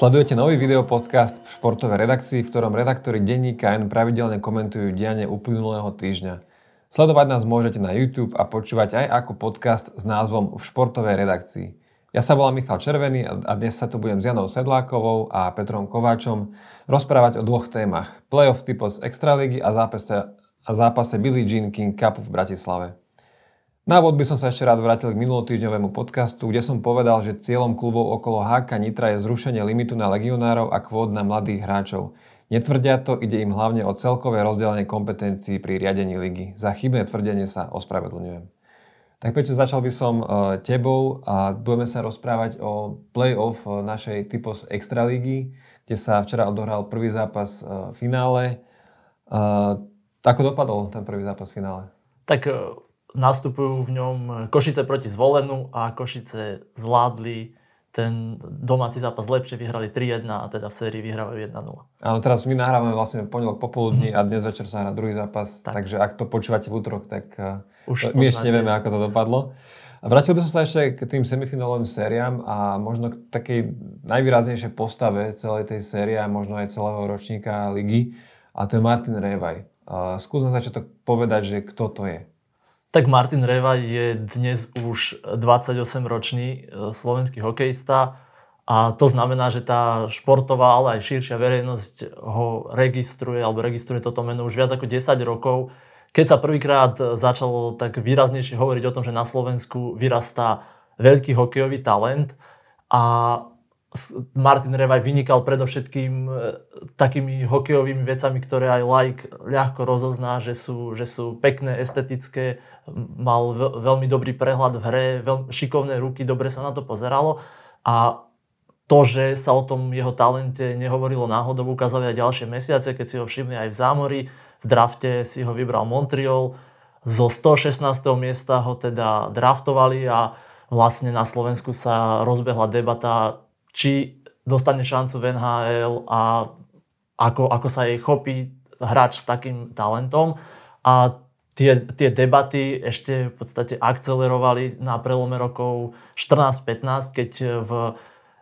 Sledujete nový videopodcast v športovej redakcii, v ktorom redaktori denníka N pravidelne komentujú dianie uplynulého týždňa. Sledovať nás môžete na YouTube a počúvať aj ako podcast s názvom V športovej redakcii. Ja sa volám Michal Červený a dnes sa tu budem s Janou Sedlákovou a Petrom Kováčom rozprávať o dvoch témach. Playoff typos Extraligy a zápase, a zápase Billie Jean King Cupu v Bratislave. Na úvod by som sa ešte rád vrátil k minulotýždňovému podcastu, kde som povedal, že cieľom klubov okolo HK Nitra je zrušenie limitu na legionárov a kvót na mladých hráčov. Netvrdia to, ide im hlavne o celkové rozdelenie kompetencií pri riadení ligy. Za chybné tvrdenie sa ospravedlňujem. Tak Peťo, začal by som uh, tebou a budeme sa rozprávať o play-off uh, našej typos Extraligy, kde sa včera odohral prvý zápas v finále. Uh, ako dopadol ten prvý zápas v finále? Tak nastupujú v ňom Košice proti Zvolenu a Košice zvládli ten domáci zápas lepšie, vyhrali 3-1 a teda v sérii vyhrávajú 1-0. Áno, teraz my nahrávame vlastne pondelok popoludní mm. a dnes večer sa hrá druhý zápas, tak. takže ak to počúvate v útorok, tak eh, Už my ešte nevieme, ako to dopadlo. A vrátil by som sa ešte k tým semifinálovým sériám a možno k takej najvýraznejšej postave celej tej série a možno aj celého ročníka ligy a to je Martin Revaj. Skús na začiatok povedať, že kto to je. Tak Martin Reva je dnes už 28-ročný e, slovenský hokejista a to znamená, že tá športová, ale aj širšia verejnosť ho registruje alebo registruje toto meno už viac ako 10 rokov. Keď sa prvýkrát začalo tak výraznejšie hovoriť o tom, že na Slovensku vyrastá veľký hokejový talent a Martin Revaj vynikal predovšetkým e, takými hokejovými vecami, ktoré aj like ľahko rozozná, že sú, že sú pekné, estetické, mal veľmi dobrý prehľad v hre, veľmi šikovné ruky, dobre sa na to pozeralo a to, že sa o tom jeho talente nehovorilo náhodou, ukázali aj ďalšie mesiace, keď si ho všimli aj v zámori. V drafte si ho vybral Montreal. Zo 116. miesta ho teda draftovali a vlastne na Slovensku sa rozbehla debata, či dostane šancu v NHL a ako, ako sa jej chopí hráč s takým talentom. A tie, tie debaty ešte v podstate akcelerovali na prelome rokov 14-15, keď v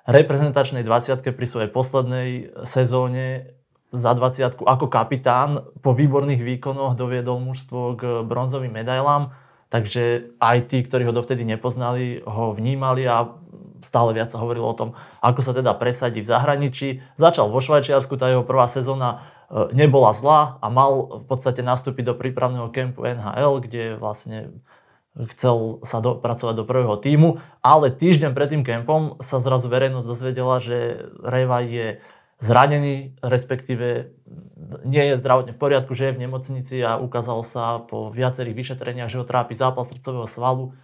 reprezentačnej 20 pri svojej poslednej sezóne za 20 ako kapitán po výborných výkonoch doviedol mužstvo k bronzovým medailám. Takže aj tí, ktorí ho dovtedy nepoznali, ho vnímali a stále viac sa hovorilo o tom, ako sa teda presadí v zahraničí. Začal vo Švajčiarsku, tá jeho prvá sezóna e, nebola zlá a mal v podstate nastúpiť do prípravného kempu NHL, kde vlastne chcel sa dopracovať do prvého týmu, ale týždeň pred tým kempom sa zrazu verejnosť dozvedela, že Reva je zranený, respektíve nie je zdravotne v poriadku, že je v nemocnici a ukázalo sa po viacerých vyšetreniach, že ho trápi zápal srdcového svalu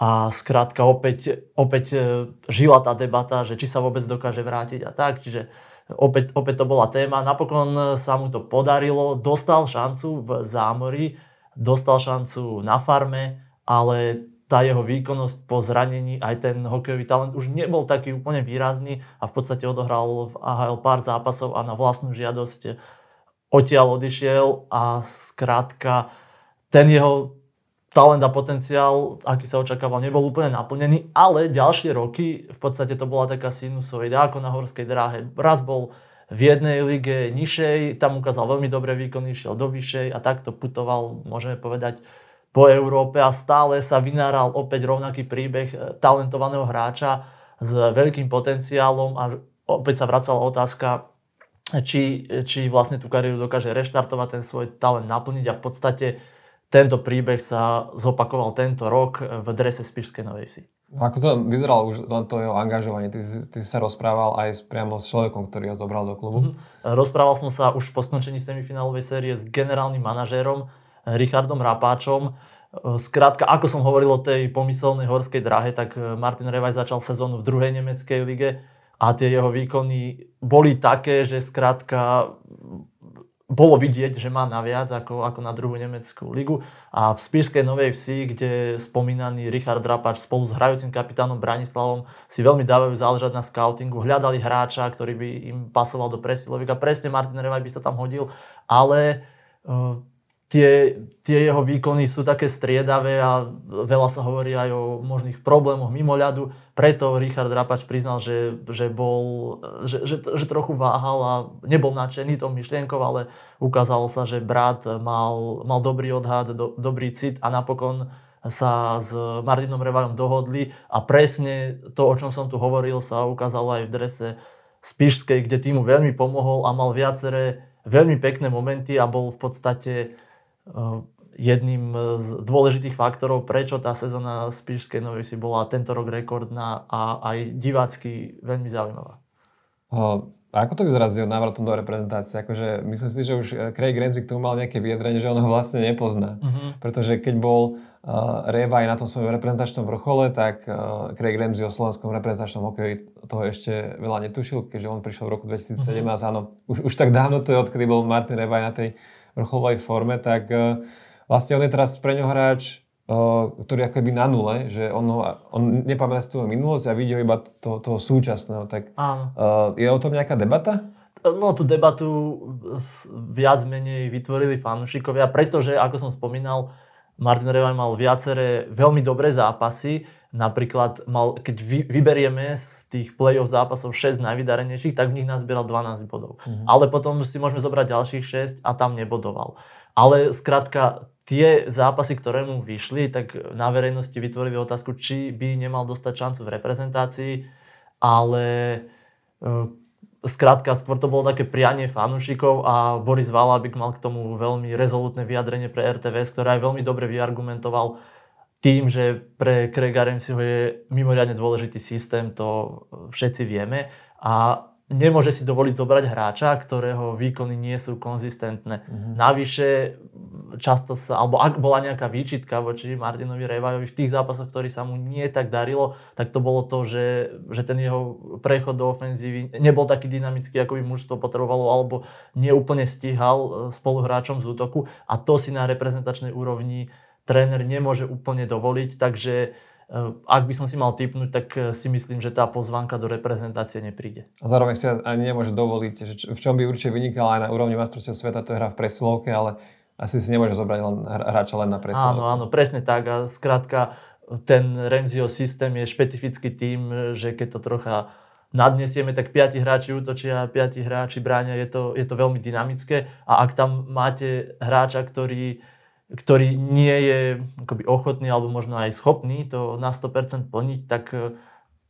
a skrátka opäť, opäť e, žila tá debata, že či sa vôbec dokáže vrátiť a tak. Čiže opäť, opäť to bola téma. Napokon sa mu to podarilo, dostal šancu v zámori, dostal šancu na farme, ale tá jeho výkonnosť po zranení, aj ten hokejový talent už nebol taký úplne výrazný a v podstate odohral v AHL pár zápasov a na vlastnú žiadosť odtiaľ odišiel a skrátka ten jeho talent a potenciál, aký sa očakával, nebol úplne naplnený, ale ďalšie roky v podstate to bola taká sinusoida ako na horskej dráhe. Raz bol v jednej lige nižšej, tam ukázal veľmi dobré výkony, išiel do vyššej a takto putoval, môžeme povedať, po Európe a stále sa vynáral opäť rovnaký príbeh eh, talentovaného hráča s veľkým potenciálom a opäť sa vracala otázka, či, či vlastne tú kariéru dokáže reštartovať, ten svoj talent naplniť a v podstate tento príbeh sa zopakoval tento rok v drese Spišskej Novej Vsi. No ako to vyzeralo už to jeho angažovanie? Ty, ty sa rozprával aj priamo s človekom, ktorý ho zobral do klubu? Mm-hmm. Rozprával som sa už po skončení semifinálovej série s generálnym manažérom Richardom Rapáčom. Skrátka, ako som hovoril o tej pomyselnej horskej dráhe, tak Martin Revaj začal sezónu v druhej nemeckej lige a tie jeho výkony boli také, že skrátka bolo vidieť, že má naviac ako, ako na druhú nemeckú ligu. A v Spišskej Novej Vsi, kde spomínaný Richard Drapač spolu s hrajúcim kapitánom Branislavom si veľmi dávajú záležať na scoutingu, hľadali hráča, ktorý by im pasoval do presilovika. Presne Martin Revaj by sa tam hodil, ale uh, tie, tie jeho výkony sú také striedavé a veľa sa hovorí aj o možných problémoch mimo ľadu. Preto Richard Rapač priznal, že, že, bol, že, že, že trochu váhal a nebol nadšený tou myšlienkou, ale ukázalo sa, že brat mal, mal dobrý odhad, do, dobrý cit a napokon sa s Martinom Revajom dohodli a presne to, o čom som tu hovoril, sa ukázalo aj v drese Spišskej, kde týmu veľmi pomohol a mal viaceré veľmi pekné momenty a bol v podstate jedným z dôležitých faktorov, prečo tá sezóna Spišskej Novej si bola tento rok rekordná a aj divácky veľmi zaujímavá. O, ako to vyzerá s jeho návratom do reprezentácie? Akože myslím si, že už eh, Craig Ramsey k tomu mal nejaké vyjadrenie, že on ho vlastne nepozná. Uh-huh. Pretože keď bol uh, Reva aj na tom svojom reprezentačnom vrchole, tak uh, Craig Ramsey o slovenskom reprezentačnom hokeji toho ešte veľa netušil, keďže on prišiel v roku 2017. Uh-huh. Áno, už, už tak dávno to je, odkedy bol Martin Reva aj na tej vrcholovej forme, tak e, vlastne on je teraz pre ňo hráč, e, ktorý ako by na nule, že on, ho, on nepamätá si tú minulosť a vidí ho iba to, toho súčasného. Tak Áno. E, je o tom nejaká debata? No tú debatu viac menej vytvorili fanúšikovia, pretože, ako som spomínal, Martin Revaj mal viaceré veľmi dobré zápasy, Napríklad, mal, keď vy, vyberieme z tých play-off zápasov 6 najvydarenejších, tak v nich nazbieral 12 bodov. Mm-hmm. Ale potom si môžeme zobrať ďalších 6 a tam nebodoval. Ale skrátka, tie zápasy, ktoré mu vyšli, tak na verejnosti vytvorili otázku, či by nemal dostať šancu v reprezentácii, ale e, skrátka, skôr to bolo také prianie fanúšikov a Boris Valabik mal k tomu veľmi rezolutné vyjadrenie pre RTVS, ktoré aj veľmi dobre vyargumentoval, tým, že pre Craiga Ramseyho je mimoriadne dôležitý systém, to všetci vieme a nemôže si dovoliť zobrať hráča, ktorého výkony nie sú konzistentné. Mm-hmm. Navyše, často sa, alebo ak bola nejaká výčitka voči Martinovi Revajovi v tých zápasoch, ktorý sa mu nie tak darilo, tak to bolo to, že, že ten jeho prechod do ofenzívy nebol taký dynamický, ako by mužstvo potrebovalo, alebo neúplne stíhal spoluhráčom z útoku a to si na reprezentačnej úrovni tréner nemôže úplne dovoliť, takže eh, ak by som si mal typnúť, tak eh, si myslím, že tá pozvánka do reprezentácie nepríde. A zároveň si ani nemôže dovoliť, že v čom by určite vynikala aj na úrovni majstrovstiev sveta, to je hra v presilovke, ale asi si nemôže zobrať len hráča len na presilovke. Áno, áno, presne tak. A skrátka, ten Remzio systém je špecifický tým, že keď to trocha nadnesieme, tak 5 hráči útočia, 5 hráči bráňa, je to, je to veľmi dynamické. A ak tam máte hráča, ktorý ktorý nie je akoby ochotný alebo možno aj schopný to na 100% plniť, tak,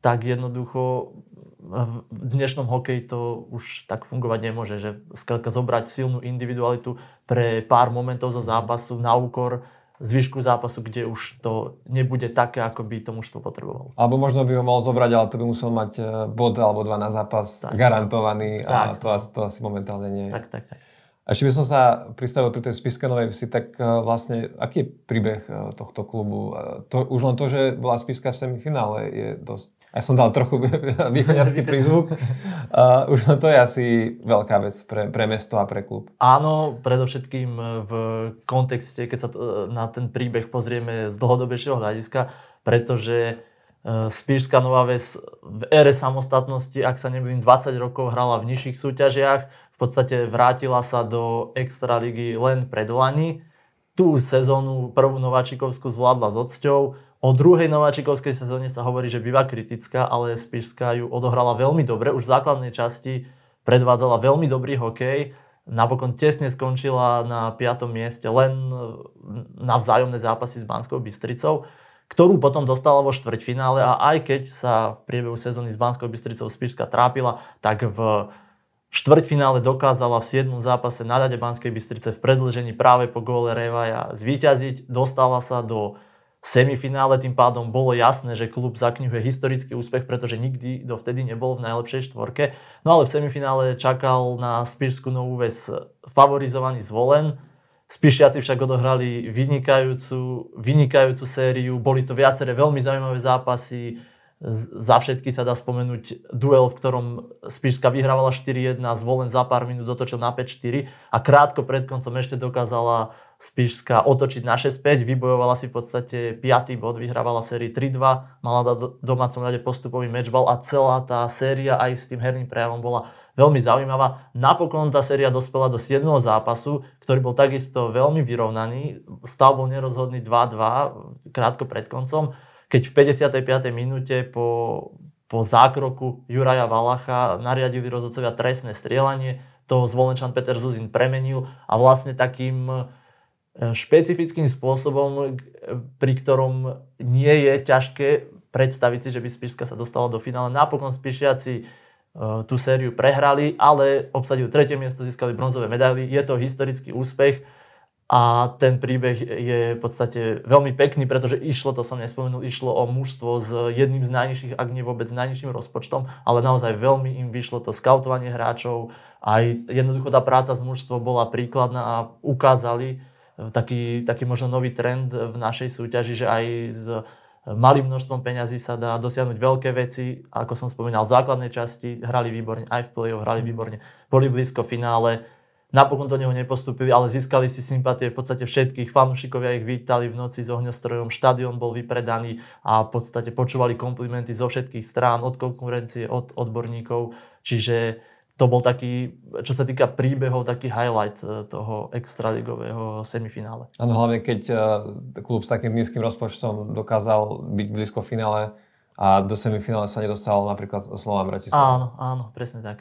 tak jednoducho v dnešnom hokeji to už tak fungovať nemôže, že skrátka zobrať silnú individualitu pre pár momentov zo zápasu na úkor zvyšku zápasu, kde už to nebude také, ako by to mužstvo potrebovalo. Alebo možno by ho mal zobrať, ale to by musel mať eh, bod alebo dva na zápas tak, garantovaný tak, a to, to asi momentálne nie je. Tak, tak, tak. A ešte by som sa pristavil pri tej Spiskanovej vsi, tak e, vlastne aký je príbeh e, tohto klubu? E, to, už len to, že bola Spiska v semifinále je dosť... Ja som dal trochu východňarský prízvuk. Uh, už len to je asi veľká vec pre, pre mesto a pre klub. Áno, predovšetkým v kontexte, keď sa na ten príbeh pozrieme z dlhodobejšieho hľadiska, pretože Spišská Nová Ves v ére samostatnosti, ak sa nebudem 20 rokov hrala v nižších súťažiach, podstate vrátila sa do Extraligy len pred Lani. Tú sezónu prvú Nováčikovskú zvládla s odsťou. O druhej Nováčikovskej sezóne sa hovorí, že býva kritická, ale Spišská ju odohrala veľmi dobre. Už v základnej časti predvádzala veľmi dobrý hokej. Napokon tesne skončila na 5. mieste len na vzájomné zápasy s Banskou Bystricou, ktorú potom dostala vo štvrťfinále a aj keď sa v priebehu sezóny s Banskou Bystricou Spišská trápila, tak v štvrťfinále dokázala v 7. zápase na ľade Banskej Bystrice v predlžení práve po góle Revaja zvíťaziť. Dostala sa do semifinále, tým pádom bolo jasné, že klub zaknihuje historický úspech, pretože nikdy dovtedy nebol v najlepšej štvorke. No ale v semifinále čakal na Spišskú novú ves favorizovaný zvolen. Spišiaci však odohrali vynikajúcu, vynikajúcu sériu, boli to viaceré veľmi zaujímavé zápasy, za všetky sa dá spomenúť duel, v ktorom Spišska vyhrávala 4-1, zvolen za pár minút dotočil na 5-4 a krátko pred koncom ešte dokázala Spišská otočiť na 6-5, vybojovala si v podstate 5. bod, vyhrávala sérii 3-2, mala do domácom rade postupový matchball a celá tá séria aj s tým herným prejavom bola veľmi zaujímavá. Napokon tá séria dospela do 7. zápasu, ktorý bol takisto veľmi vyrovnaný. Stav bol nerozhodný 2-2 krátko pred koncom, keď v 55. minúte po, po zákroku Juraja Valacha nariadili rozhodcovia trestné strieľanie. To Zvolenčan Peter Zuzin premenil a vlastne takým špecifickým spôsobom, pri ktorom nie je ťažké predstaviť si, že by Spišska sa dostala do finále. Napokon Spišiaci e, tú sériu prehrali, ale obsadili tretie miesto, získali bronzové medaily. Je to historický úspech a ten príbeh je v podstate veľmi pekný, pretože išlo, to som nespomenul, išlo o mužstvo s jedným z najnižších, ak nie vôbec najnižším rozpočtom, ale naozaj veľmi im vyšlo to skautovanie hráčov, aj jednoducho tá práca s mužstvom bola príkladná a ukázali, taký, taký možno nový trend v našej súťaži, že aj s malým množstvom peňazí sa dá dosiahnuť veľké veci. Ako som spomínal, v základnej časti hrali výborne, aj v play-off hrali výborne, boli blízko finále. Napokon do neho nepostupili, ale získali si sympatie v podstate všetkých. Fanúšikovia ich vítali v noci s ohňostrojom, štadión bol vypredaný a v podstate počúvali komplimenty zo všetkých strán, od konkurencie, od odborníkov. Čiže to bol taký, čo sa týka príbehov, taký highlight e, toho extraligového semifinále. Áno, hlavne keď e, klub s takým nízkym rozpočtom dokázal byť blízko v finále a do semifinále sa nedostal napríklad Slován Bratislava. Áno, áno, presne tak.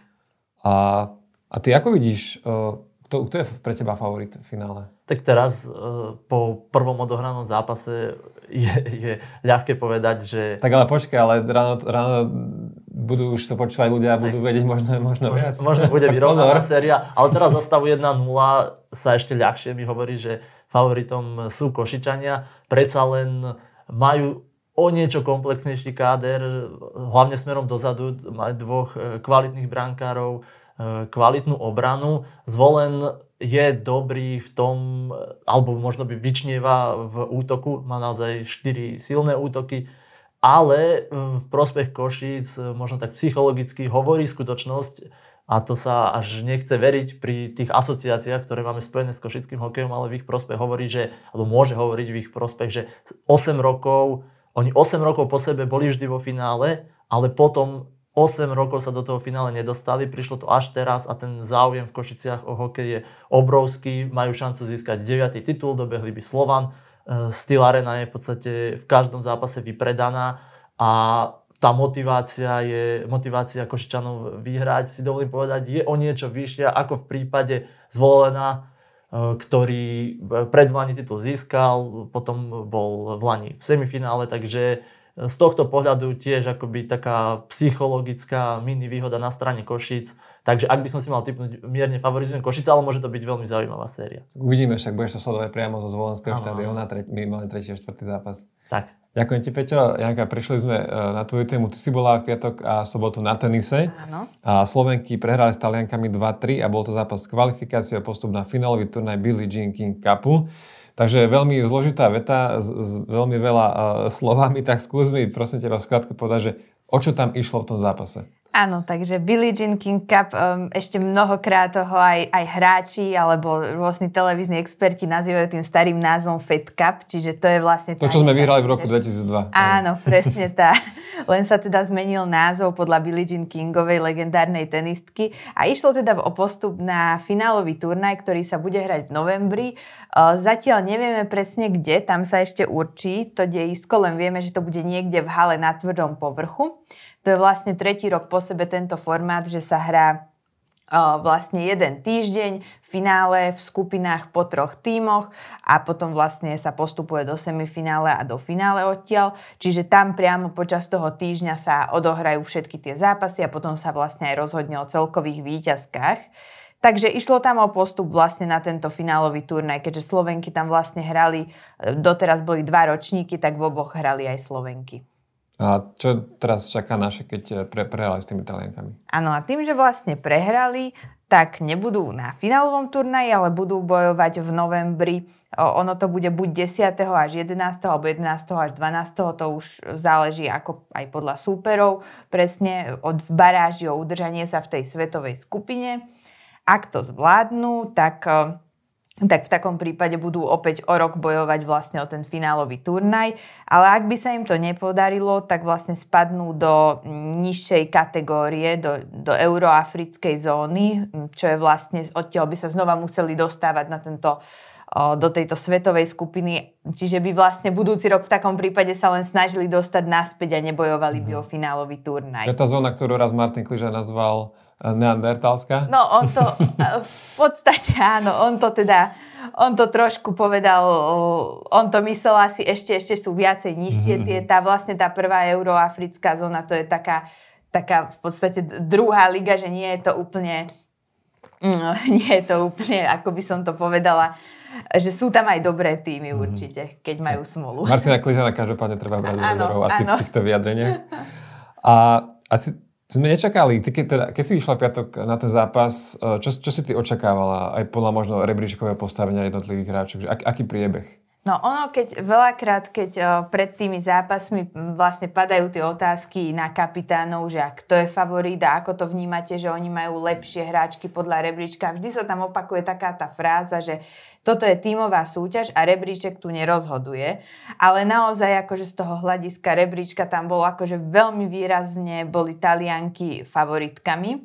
A, a ty ako vidíš, e, kto, kto je pre teba favorit v finále? Tak teraz po prvom odohranom zápase je, je ľahké povedať, že... Tak ale počkaj, ale ráno, ráno budú už to počúvať ľudia a budú vedieť možno, možno viac. Možno bude vyrovnaná séria, ale teraz za stavu 1-0 sa ešte ľahšie mi hovorí, že favoritom sú Košičania. Predsa len majú o niečo komplexnejší káder, hlavne smerom dozadu, majú dvoch e, kvalitných brankárov, kvalitnú obranu. Zvolen je dobrý v tom, alebo možno by vyčnieva v útoku, má naozaj 4 silné útoky, ale v prospech Košíc možno tak psychologicky hovorí skutočnosť, a to sa až nechce veriť pri tých asociáciách, ktoré máme spojené s košickým hokejom, ale v ich prospech hovorí, že, alebo môže hovoriť v ich prospech, že 8 rokov, oni 8 rokov po sebe boli vždy vo finále, ale potom 8 rokov sa do toho finále nedostali, prišlo to až teraz a ten záujem v Košiciach o hokej je obrovský, majú šancu získať 9. titul, dobehli by Slovan, Eh, Steel Arena je v podstate v každom zápase vypredaná a tá motivácia je, motivácia Košičanov vyhrať, si dovolím povedať, je o niečo vyššia ako v prípade zvolená, eh, ktorý pred Vlani titul získal, potom bol v Lani v semifinále, takže z tohto pohľadu tiež akoby taká psychologická mini výhoda na strane Košic. Takže ak by som si mal typnúť, mierne favorizujem Košice, ale môže to byť veľmi zaujímavá séria. Uvidíme, však budeš to sledovať priamo zo Zvolenského štadióna, minimálne tretí a štvrtý zápas. Tak. Ďakujem ti, Peťo. Janka, prišli sme e, na tvoju tému. Ty si bola v piatok a sobotu na tenise. Áno. A Slovenky prehrali s Taliankami 2-3 a bol to zápas kvalifikácie a postup na finálový turnaj Billie Jean King Cupu. Takže veľmi zložitá veta s, s veľmi veľa uh, slovami, tak skús mi prosím teba skrátko povedať, že o čo tam išlo v tom zápase? Áno, takže Billie Jean King Cup, um, ešte mnohokrát toho aj, aj hráči alebo rôzni televízni experti nazývajú tým starým názvom Fed Cup, čiže to je vlastne... To, čo sme vyhrali v roku 2002. Áno, presne tá. Len sa teda zmenil názov podľa Billie Jean Kingovej legendárnej tenistky a išlo teda o postup na finálový turnaj, ktorý sa bude hrať v novembri. Uh, zatiaľ nevieme presne kde, tam sa ešte určí to dejisko, len vieme, že to bude niekde v hale na tvrdom povrchu. To je vlastne tretí rok po sebe tento formát, že sa hrá vlastne jeden týždeň finále v skupinách po troch tímoch a potom vlastne sa postupuje do semifinále a do finále odtiaľ. Čiže tam priamo počas toho týždňa sa odohrajú všetky tie zápasy a potom sa vlastne aj rozhodne o celkových výťazkách. Takže išlo tam o postup vlastne na tento finálový turnaj, keďže Slovenky tam vlastne hrali, e, doteraz boli dva ročníky, tak v oboch hrali aj Slovenky. A čo teraz čaká naše, keď eh, pre, prehrali s tými Taliankami? Áno, a tým, že vlastne prehrali, tak nebudú na finálovom turnaji, ale budú bojovať v novembri. Ono to bude buď 10. až 11. alebo 11. až 12. To už záleží ako aj podľa súperov. Presne od baráži o udržanie sa v tej svetovej skupine. Ak to zvládnu, tak tak v takom prípade budú opäť o rok bojovať vlastne o ten finálový turnaj. Ale ak by sa im to nepodarilo, tak vlastne spadnú do nižšej kategórie, do, do euroafrickej zóny, čo je vlastne, odtiaľ by sa znova museli dostávať na tento do tejto svetovej skupiny. Čiže by vlastne budúci rok v takom prípade sa len snažili dostať naspäť a nebojovali by mhm. o finálový turnaj. Je to zóna, ktorú raz Martin Kliža nazval e, neandertalská? No on to e, v podstate áno, on to teda on to trošku povedal, on to myslel asi ešte, ešte sú viacej nižšie mm-hmm. tie, tá vlastne tá prvá euroafrická zóna, to je taká, taká v podstate druhá liga, že nie je to úplne, mm, nie je to úplne, ako by som to povedala, že sú tam aj dobré týmy mm-hmm. určite, keď majú smolu. Martina Kližana každopádne treba brať do asi áno. v týchto vyjadreniach. A asi sme nečakali, ty keď, teda, keď si išla piatok na ten zápas, e, čo, čo si ty očakávala aj podľa možno rebríčkového postavenia jednotlivých hráčov? Ak, aký priebeh? No ono, keď veľakrát, keď o, pred tými zápasmi vlastne padajú tie otázky na kapitánov, že kto je favorit a ako to vnímate, že oni majú lepšie hráčky podľa rebríčka, vždy sa tam opakuje taká tá fráza, že toto je tímová súťaž a rebríček tu nerozhoduje. Ale naozaj akože z toho hľadiska rebríčka tam bolo akože veľmi výrazne boli Talianky favoritkami.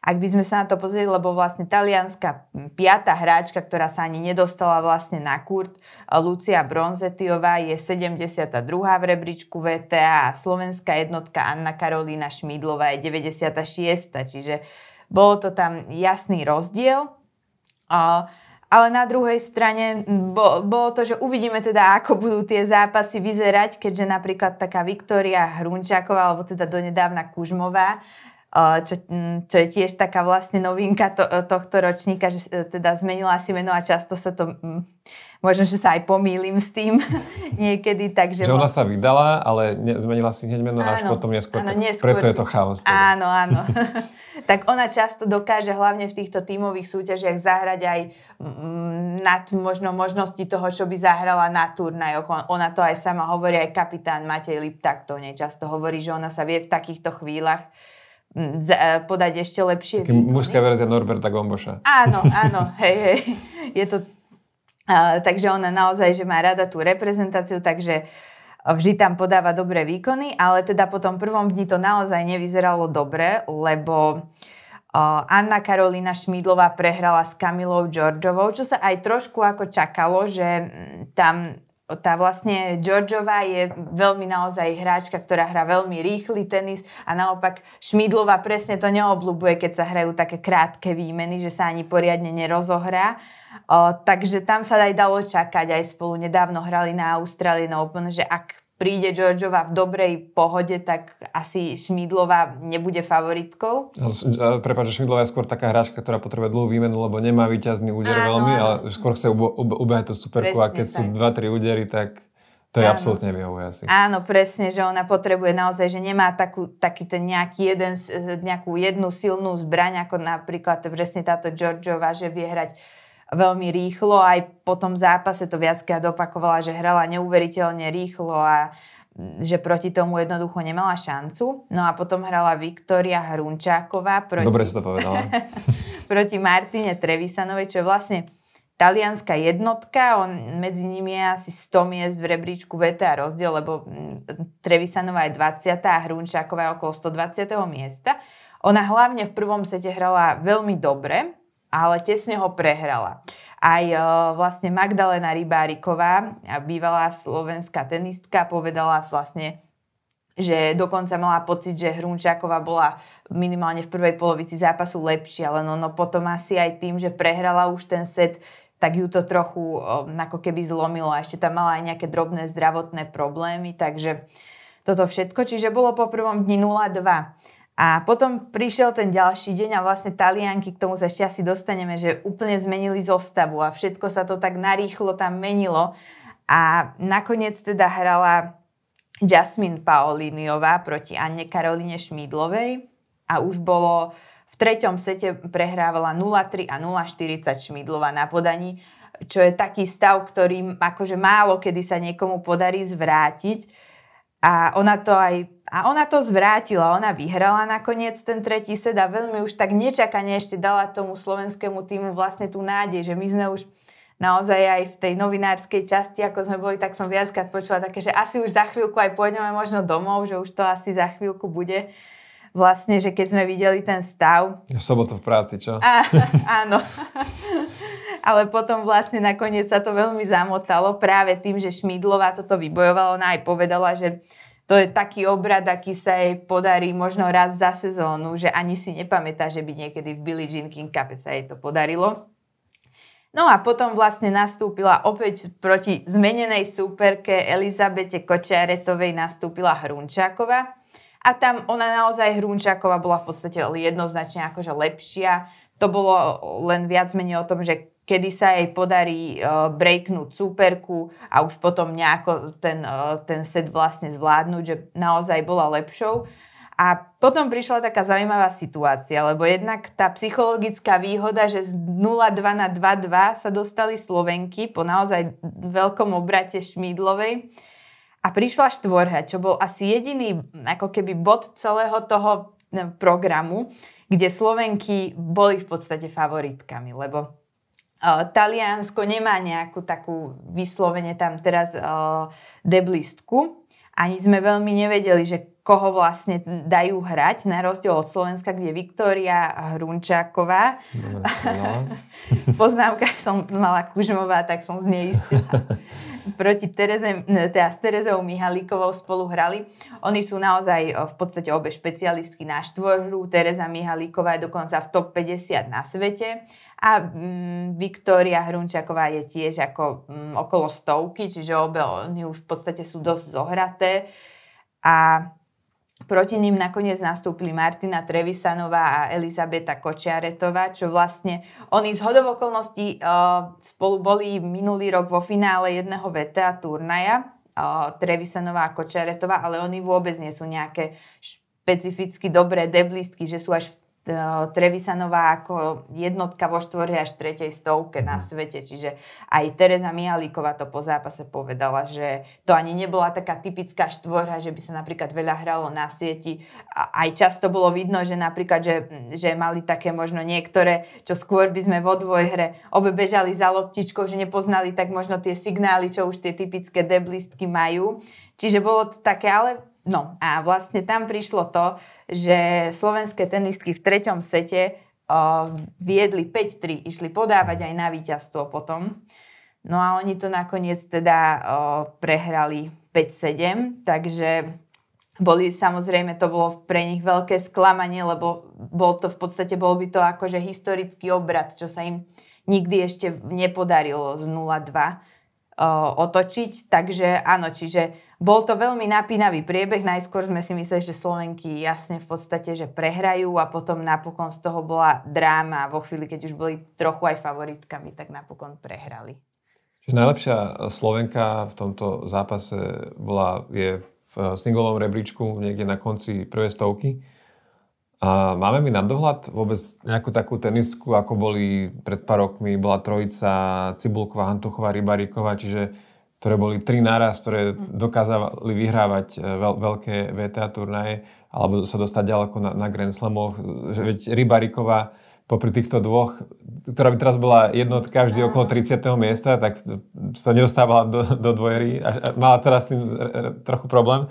Ak by sme sa na to pozreli, lebo vlastne talianská piata hráčka, ktorá sa ani nedostala vlastne na kurt, Lucia Bronzetiová je 72. v rebríčku VTA a slovenská jednotka Anna Karolína Šmídlová je 96. Čiže bolo to tam jasný rozdiel. Ale na druhej strane bo, bolo to, že uvidíme teda, ako budú tie zápasy vyzerať, keďže napríklad taká Viktória Hrunčáková, alebo teda donedávna Kužmová, čo, čo je tiež taká vlastne novinka to, tohto ročníka, že e, teda zmenila si meno a často sa to možno, že sa aj pomýlim s tým niekedy. Takže že ona sa vydala, ale ne, zmenila si hneď meno áno, až potom neskôr. Áno, neskôr preto si... je to chaos. Teda. Áno, áno. tak ona často dokáže hlavne v týchto tímových súťažiach zahrať aj nad možno možnosti toho, čo by zahrala na turnajoch. Ona to aj sama hovorí, aj kapitán Matej Liptak to často hovorí, že ona sa vie v takýchto chvíľach e, podať ešte lepšie Taký mužská verzia Norberta Gomboša. Áno, áno, hej, hej. Je to takže ona naozaj, že má rada tú reprezentáciu, takže vždy tam podáva dobré výkony, ale teda po tom prvom dni to naozaj nevyzeralo dobre, lebo Anna Karolina Šmídlová prehrala s Kamilou Georgiovou, čo sa aj trošku ako čakalo, že mm, tam tá vlastne Georgiová je veľmi naozaj hráčka, ktorá hrá veľmi rýchly tenis a naopak Šmídlová presne to neobľúbuje, keď sa hrajú také krátke výmeny, že sa ani poriadne nerozohrá. O, takže tam sa aj dalo čakať, aj spolu nedávno hrali na Australian Open, že ak príde Georgiova v dobrej pohode, tak asi Šmídlova nebude favoritkou. Prepáč, že Šmídlova je skôr taká hráčka, ktorá potrebuje dlhú výmenu, lebo nemá výťazný úder áno, veľmi, áno. ale skôr chce ubehať tú superku Presne a keď tak. sú 2-3 údery, tak to je áno. absolútne vyhovuje asi. Áno, presne, že ona potrebuje naozaj, že nemá takú, taký ten nejaký jeden, nejakú jednu silnú zbraň, ako napríklad presne táto Georgiova, že vie hrať veľmi rýchlo. Aj po tom zápase to viackrát opakovala, že hrala neuveriteľne rýchlo a mm, že proti tomu jednoducho nemala šancu. No a potom hrala Viktória Hrunčáková proti, Dobre si to povedala. proti Martine Trevisanovej, čo je vlastne talianská jednotka, on, medzi nimi je asi 100 miest v rebríčku VTA rozdiel, lebo mm, Trevisanová je 20. a Hrunčáková je okolo 120. miesta. Ona hlavne v prvom sete hrala veľmi dobre, ale tesne ho prehrala. Aj vlastne Magdalena Rybáriková, bývalá slovenská tenistka, povedala vlastne, že dokonca mala pocit, že Hrunčáková bola minimálne v prvej polovici zápasu lepšia, len ono potom asi aj tým, že prehrala už ten set, tak ju to trochu ako keby zlomilo a ešte tam mala aj nejaké drobné zdravotné problémy, takže toto všetko. Čiže bolo po prvom dni 0-2. A potom prišiel ten ďalší deň a vlastne Talianky, k tomu sa ešte asi dostaneme, že úplne zmenili zostavu a všetko sa to tak narýchlo tam menilo. A nakoniec teda hrala Jasmine Paoliniová proti Anne Karoline Šmídlovej a už bolo v treťom sete prehrávala 0-3 a 0-40 Šmídlova na podaní, čo je taký stav, ktorý akože málo kedy sa niekomu podarí zvrátiť. A ona to aj a ona to zvrátila, ona vyhrala nakoniec ten tretí set a veľmi už tak nečakane ešte dala tomu slovenskému týmu vlastne tú nádej, že my sme už naozaj aj v tej novinárskej časti, ako sme boli, tak som viackrát počula také, že asi už za chvíľku aj pôjdeme možno domov, že už to asi za chvíľku bude. Vlastne, že keď sme videli ten stav. V sobotu v práci, čo? A, áno. Ale potom vlastne nakoniec sa to veľmi zamotalo práve tým, že Šmídlová toto vybojovala. Ona aj povedala, že to je taký obrad, aký sa jej podarí možno raz za sezónu, že ani si nepamätá, že by niekedy v Billie Jean King Cup sa jej to podarilo. No a potom vlastne nastúpila opäť proti zmenenej súperke Elizabete Kočiaretovej nastúpila Hrunčáková. A tam ona naozaj Hrunčáková bola v podstate jednoznačne akože lepšia. To bolo len viac menej o tom, že kedy sa jej podarí uh, breaknúť súperku a už potom nejako ten, uh, ten set vlastne zvládnuť, že naozaj bola lepšou. A potom prišla taká zaujímavá situácia, lebo jednak tá psychologická výhoda, že z 0-2 na 2-2 sa dostali Slovenky po naozaj veľkom obrate Šmídlovej. A prišla štvorha, čo bol asi jediný ako keby bod celého toho programu, kde Slovenky boli v podstate favoritkami, lebo uh, Taliansko nemá nejakú takú vyslovene tam teraz uh, deblistku. Ani sme veľmi nevedeli, že koho vlastne dajú hrať, na rozdiel od Slovenska, kde Viktória Hrunčáková. No, no. Poznámka som mala Kužmová, tak som zneistila. Proti Tereze, teda s Terezou Mihalíkovou spolu hrali. Oni sú naozaj v podstate obe špecialistky na štvorhru. Tereza Mihalíková je dokonca v top 50 na svete. A mm, Viktória Hrunčáková je tiež ako mm, okolo stovky, čiže obe oni už v podstate sú dosť zohraté. A Proti ním nakoniec nastúpili Martina Trevisanová a Elizabeta Kočiaretová, čo vlastne oni z hodov okolností uh, spolu boli minulý rok vo finále jedného VTA turnaja, uh, Trevisanová a Kočiaretová, ale oni vôbec nie sú nejaké špecificky dobré deblistky, že sú až v Trevisanová ako jednotka vo štvore až tretej stovke na mhm. svete. Čiže aj Teresa Mihalíková to po zápase povedala, že to ani nebola taká typická štvora, že by sa napríklad veľa hralo na sieti. A aj často bolo vidno, že napríklad, že, že mali také možno niektoré, čo skôr by sme vo dvojhre obe bežali za loptičkou, že nepoznali tak možno tie signály, čo už tie typické deblistky majú. Čiže bolo to také, ale No a vlastne tam prišlo to, že slovenské tenistky v treťom sete uh, viedli 5-3, išli podávať aj na víťazstvo potom. No a oni to nakoniec teda uh, prehrali 5-7, takže boli samozrejme, to bolo pre nich veľké sklamanie, lebo bol to v podstate, bol by to akože historický obrad, čo sa im nikdy ešte nepodarilo z 0-2 otočiť. Takže áno, čiže bol to veľmi napínavý priebeh. Najskôr sme si mysleli, že Slovenky jasne v podstate, že prehrajú a potom napokon z toho bola dráma. Vo chvíli, keď už boli trochu aj favoritkami, tak napokon prehrali. Čiže najlepšia Slovenka v tomto zápase bola, je v singlovom rebríčku niekde na konci prvej stovky. A máme my na dohľad vôbec nejakú takú tenistku, ako boli pred pár rokmi, bola trojica Cibulková, Hantuchová, Rybaríková, čiže ktoré boli tri naraz, ktoré dokázali vyhrávať e, veľ, veľké VTA turnaje alebo sa dostať ďaleko na, na Grand Slamoch. Veď Rybaríková popri týchto dvoch, ktorá by teraz bola jednotka vždy okolo 30. miesta, tak sa nedostávala do, do dvojery a mala teraz s tým trochu problém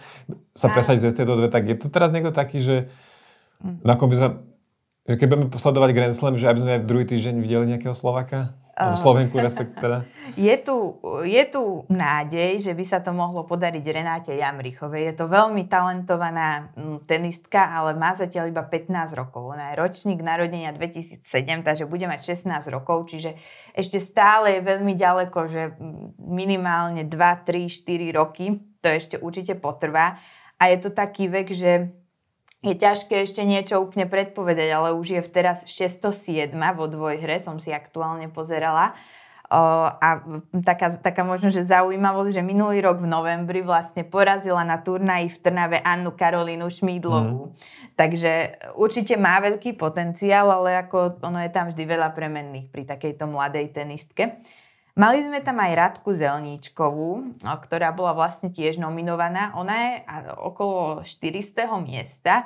sa presadiť z do dve. Tak je to teraz niekto taký, že. No ako by sme, keď budeme sledovať Grand Slam, že aby sme aj v druhý týždeň videli nejakého Slovaka? Uh, Slovenku respektíve teda? Je tu, je tu nádej, že by sa to mohlo podariť Renáte Jamrichovej. Je to veľmi talentovaná mm, tenistka, ale má zatiaľ iba 15 rokov. Ona je ročník narodenia 2007, takže bude mať 16 rokov, čiže ešte stále je veľmi ďaleko, že minimálne 2, 3, 4 roky to ešte určite potrvá. A je to taký vek, že je ťažké ešte niečo úplne predpovedať, ale už je v teraz 607 vo dvojhre, som si aktuálne pozerala. a taká, taká možno, že zaujímavosť, že minulý rok v novembri vlastne porazila na turnaji v Trnave Annu Karolínu Šmídlovú. Mm. Takže určite má veľký potenciál, ale ako ono je tam vždy veľa premenných pri takejto mladej tenistke. Mali sme tam aj Radku Zelníčkovú, ktorá bola vlastne tiež nominovaná. Ona je okolo 400. miesta.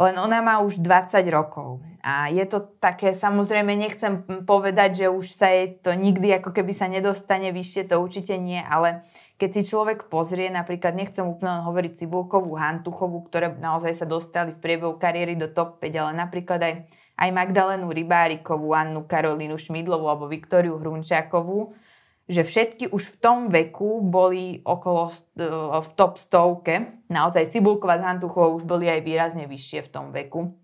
len ona má už 20 rokov. A je to také, samozrejme nechcem povedať, že už sa jej to nikdy ako keby sa nedostane vyššie, to určite nie, ale keď si človek pozrie, napríklad nechcem úplne hovoriť Cibulkovú, Hantuchovú, ktoré naozaj sa dostali v priebehu kariéry do top 5, ale napríklad aj, aj Magdalénu Rybárikovú, Annu Karolínu Šmidlovú alebo Viktoriu Hrunčákovú, že všetky už v tom veku boli okolo v top stovke. Naozaj Cibulková s Hantuchovou už boli aj výrazne vyššie v tom veku.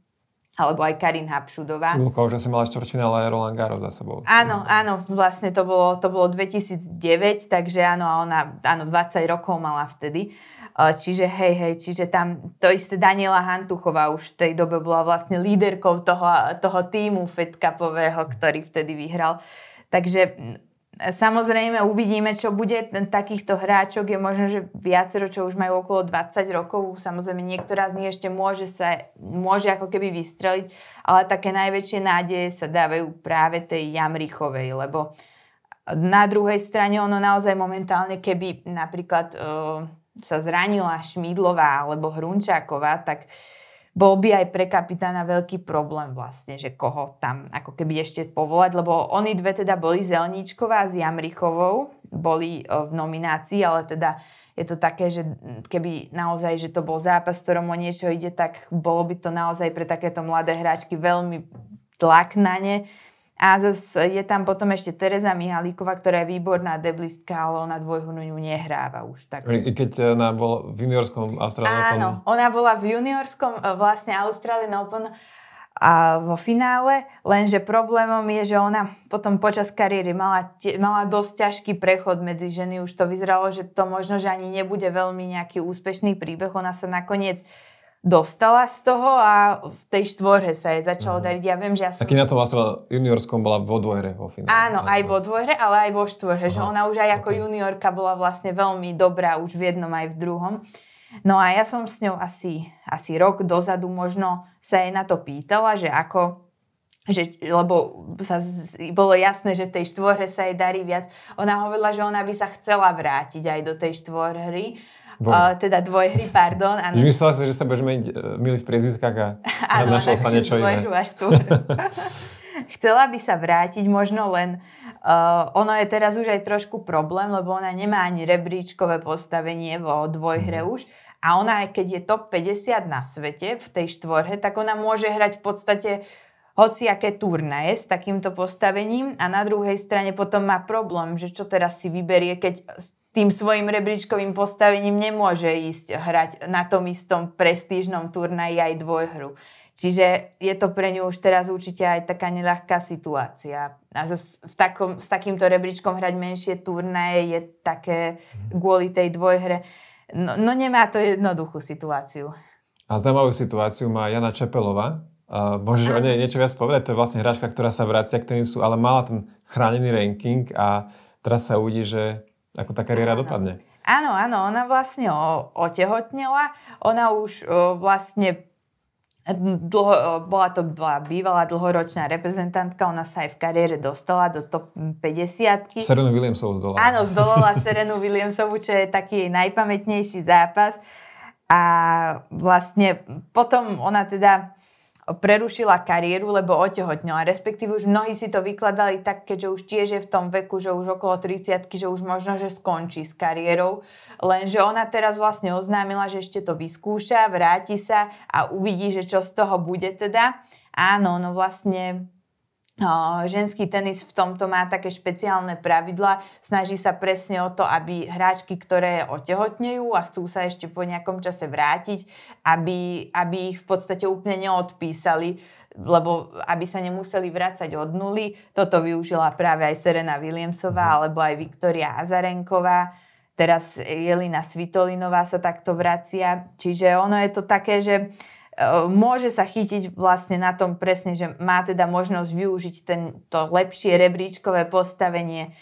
Alebo aj Karin Hapšudová. Cibulková už asi mala štvrťfinále Roland Garros za sebou. Áno, áno, vlastne to bolo, to bolo 2009, takže áno, a ona áno, 20 rokov mala vtedy. Čiže hej, hej, čiže tam to isté Daniela Hantuchová už v tej dobe bola vlastne líderkou toho, toho týmu Fed Cupového, ktorý vtedy vyhral. Takže Samozrejme uvidíme, čo bude. Takýchto hráčok je možno, že viacero, čo už majú okolo 20 rokov. Samozrejme niektorá z nich ešte môže, sa, môže ako keby vystreliť, ale také najväčšie nádeje sa dávajú práve tej Jamrichovej, lebo na druhej strane ono naozaj momentálne, keby napríklad uh, sa zranila Šmídlová alebo Hrunčáková, tak bol by aj pre kapitána veľký problém vlastne, že koho tam ako keby ešte povolať, lebo oni dve teda boli Zelníčková s Jamrichovou, boli e, v nominácii, ale teda je to také, že keby naozaj, že to bol zápas, ktorom o niečo ide, tak bolo by to naozaj pre takéto mladé hráčky veľmi tlak na ne a zase je tam potom ešte Teresa Mihalíková, ktorá je výborná deblistka, ale ona dvojhunu nehráva už. Tak. Keď ona bola v juniorskom Australian Open. Áno, ona bola v juniorskom e, vlastne Australian Open a vo finále, lenže problémom je, že ona potom počas kariéry mala, mala dosť ťažký prechod medzi ženy. Už to vyzeralo, že to možno, že ani nebude veľmi nejaký úspešný príbeh. Ona sa nakoniec dostala z toho a v tej štvorhe sa jej začalo mm. dariť. Ja viem, že ja som... Taký na tom vlastne juniorskom bola vo dvojhre vo finále. Áno, aj vo dvojhre, ale aj vo štvorhe. Že ona už aj ako okay. juniorka bola vlastne veľmi dobrá už v jednom aj v druhom. No a ja som s ňou asi, asi rok dozadu možno sa jej na to pýtala, že ako že, lebo sa, bolo jasné, že tej štvorhe sa jej darí viac. Ona hovorila, že ona by sa chcela vrátiť aj do tej štvorhry, Dvoj. Uh, teda dvojhry, pardon. Ano. Myslela si, že sa budeš meniť uh, milý v priezviskách a ano, našla sa niečo iné. Až tu. Chcela by sa vrátiť, možno len uh, ono je teraz už aj trošku problém, lebo ona nemá ani rebríčkové postavenie vo dvojhre mm. už. A ona, keď je top 50 na svete v tej štvorhe, tak ona môže hrať v podstate hociaké turnaje s takýmto postavením a na druhej strane potom má problém, že čo teraz si vyberie, keď tým svojim rebríčkovým postavením nemôže ísť hrať na tom istom prestížnom turnaji aj dvojhru. Čiže je to pre ňu už teraz určite aj taká neľahká situácia. A v takom, s takýmto rebríčkom hrať menšie turnaje je také kvôli tej dvojhre. No, no nemá to jednoduchú situáciu. A zaujímavú situáciu má Jana Čepelová. Uh, môžeš o nej niečo viac povedať? To je vlastne hráčka, ktorá sa vracia k tenisu, ale mala ten chránený ranking a teraz sa uvidí, že ako tá kariéra áno. dopadne. Áno, áno, ona vlastne o, otehotnela, ona už o, vlastne dlho, bola to bola bývalá dlhoročná reprezentantka, ona sa aj v kariére dostala do top 50 Serenu Williamsovu zdolala. Áno, zdolala Serenu Williamsovu, čo je taký najpamätnejší zápas. A vlastne potom ona teda prerušila kariéru, lebo otehotnila. Respektíve už mnohí si to vykladali tak, keďže už tiež je v tom veku, že už okolo 30 že už možno, že skončí s kariérou. Lenže ona teraz vlastne oznámila, že ešte to vyskúša, vráti sa a uvidí, že čo z toho bude teda. Áno, no vlastne ženský tenis v tomto má také špeciálne pravidla. Snaží sa presne o to, aby hráčky, ktoré otehotnejú a chcú sa ešte po nejakom čase vrátiť, aby, aby ich v podstate úplne neodpísali, lebo aby sa nemuseli vrácať od nuly. Toto využila práve aj Serena Williamsová mhm. alebo aj Viktoria Azarenková. Teraz Jelina Svitolinová sa takto vracia. Čiže ono je to také, že môže sa chytiť vlastne na tom presne, že má teda možnosť využiť to lepšie rebríčkové postavenie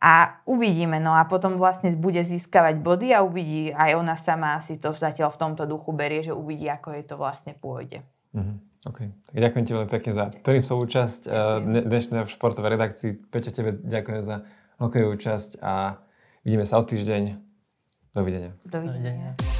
a uvidíme. No a potom vlastne bude získavať body a uvidí, aj ona sama si to zatiaľ v tomto duchu berie, že uvidí, ako jej to vlastne pôjde. Mm-hmm. OK. Tak ďakujem ti veľmi pekne za tenisovú časť uh, dnešného športovej redakcii. Peťo, tebe ďakujem za hokejovú časť a vidíme sa o týždeň. Dovidenia. Dovidenia. Dovidenia.